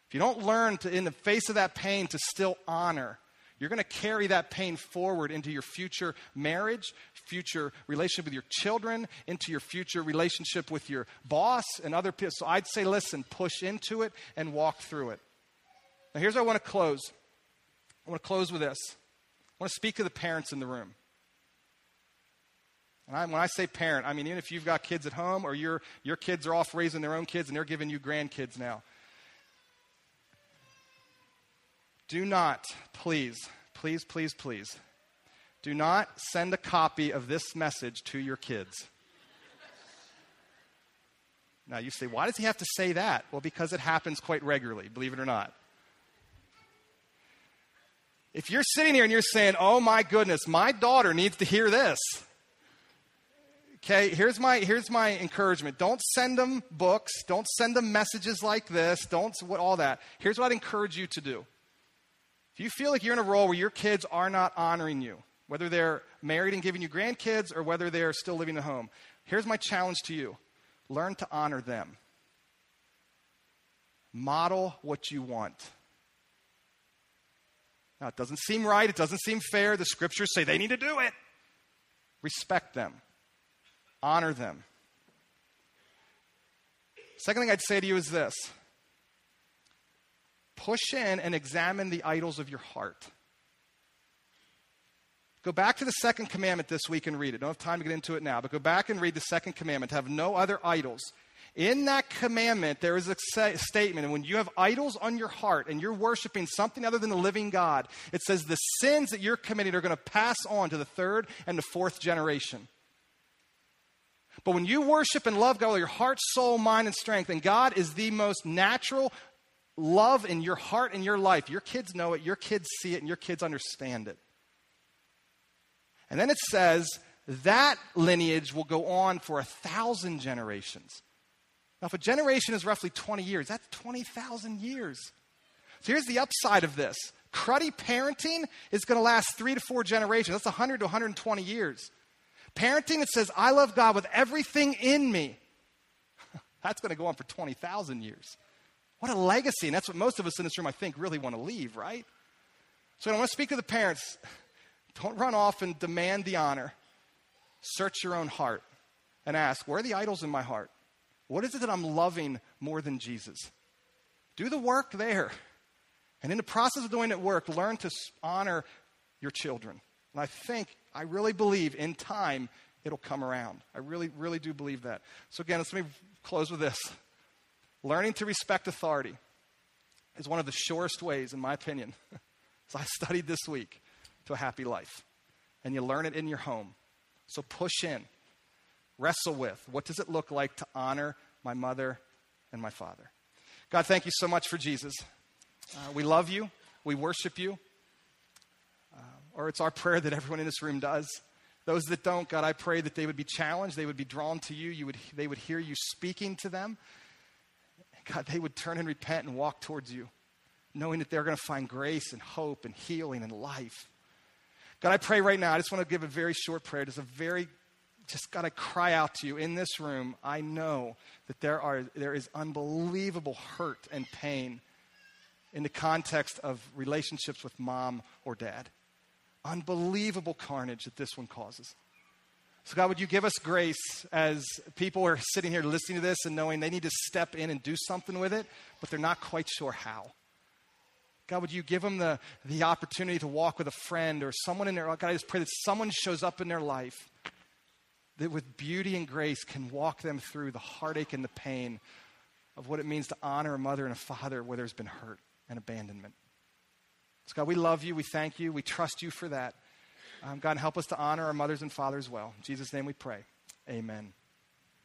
If you don't learn to, in the face of that pain, to still honor, you're going to carry that pain forward into your future marriage, future relationship with your children, into your future relationship with your boss and other people. So I'd say, listen, push into it and walk through it. Now, here's how I want to close. I want to close with this. I want to speak to the parents in the room. And I, when I say parent, I mean even if you've got kids at home or your, your kids are off raising their own kids and they're giving you grandkids now. Do not, please, please, please, please, do not send a copy of this message to your kids. Now you say, why does he have to say that? Well, because it happens quite regularly, believe it or not. If you're sitting here and you're saying, oh my goodness, my daughter needs to hear this. Okay, here's my, here's my encouragement. Don't send them books. Don't send them messages like this. Don't, what, all that. Here's what I'd encourage you to do. If you feel like you're in a role where your kids are not honoring you, whether they're married and giving you grandkids or whether they're still living at home, here's my challenge to you learn to honor them. Model what you want. Now, it doesn't seem right. It doesn't seem fair. The scriptures say they need to do it. Respect them, honor them. Second thing I'd say to you is this push in and examine the idols of your heart. Go back to the second commandment this week and read it. Don't have time to get into it now, but go back and read the second commandment. Have no other idols. In that commandment, there is a statement, and when you have idols on your heart and you're worshiping something other than the living God, it says the sins that you're committing are going to pass on to the third and the fourth generation. But when you worship and love God with your heart, soul, mind, and strength, and God is the most natural love in your heart and your life, your kids know it, your kids see it, and your kids understand it. And then it says that lineage will go on for a thousand generations. Now, if a generation is roughly 20 years, that's 20,000 years. So here's the upside of this cruddy parenting is going to last three to four generations. That's 100 to 120 years. Parenting that says, I love God with everything in me, that's going to go on for 20,000 years. What a legacy. And that's what most of us in this room, I think, really want to leave, right? So I want to speak to the parents. Don't run off and demand the honor. Search your own heart and ask, where are the idols in my heart? What is it that I'm loving more than Jesus? Do the work there. And in the process of doing that work, learn to honor your children. And I think, I really believe in time it'll come around. I really, really do believe that. So, again, let me close with this. Learning to respect authority is one of the surest ways, in my opinion, as I studied this week, to a happy life. And you learn it in your home. So push in wrestle with. What does it look like to honor my mother and my father? God, thank you so much for Jesus. Uh, we love you, we worship you. Uh, or it's our prayer that everyone in this room does. Those that don't, God, I pray that they would be challenged, they would be drawn to you, you would, they would hear you speaking to them. God, they would turn and repent and walk towards you, knowing that they're going to find grace and hope and healing and life. God, I pray right now, I just want to give a very short prayer, just a very just got to cry out to you in this room. I know that there, are, there is unbelievable hurt and pain in the context of relationships with mom or dad. Unbelievable carnage that this one causes. So, God, would you give us grace as people are sitting here listening to this and knowing they need to step in and do something with it, but they're not quite sure how? God, would you give them the, the opportunity to walk with a friend or someone in their life? God, I just pray that someone shows up in their life that with beauty and grace can walk them through the heartache and the pain of what it means to honor a mother and a father where there's been hurt and abandonment. So, God, we love you. We thank you. We trust you for that. Um, God, help us to honor our mothers and fathers well. In Jesus' name we pray. Amen.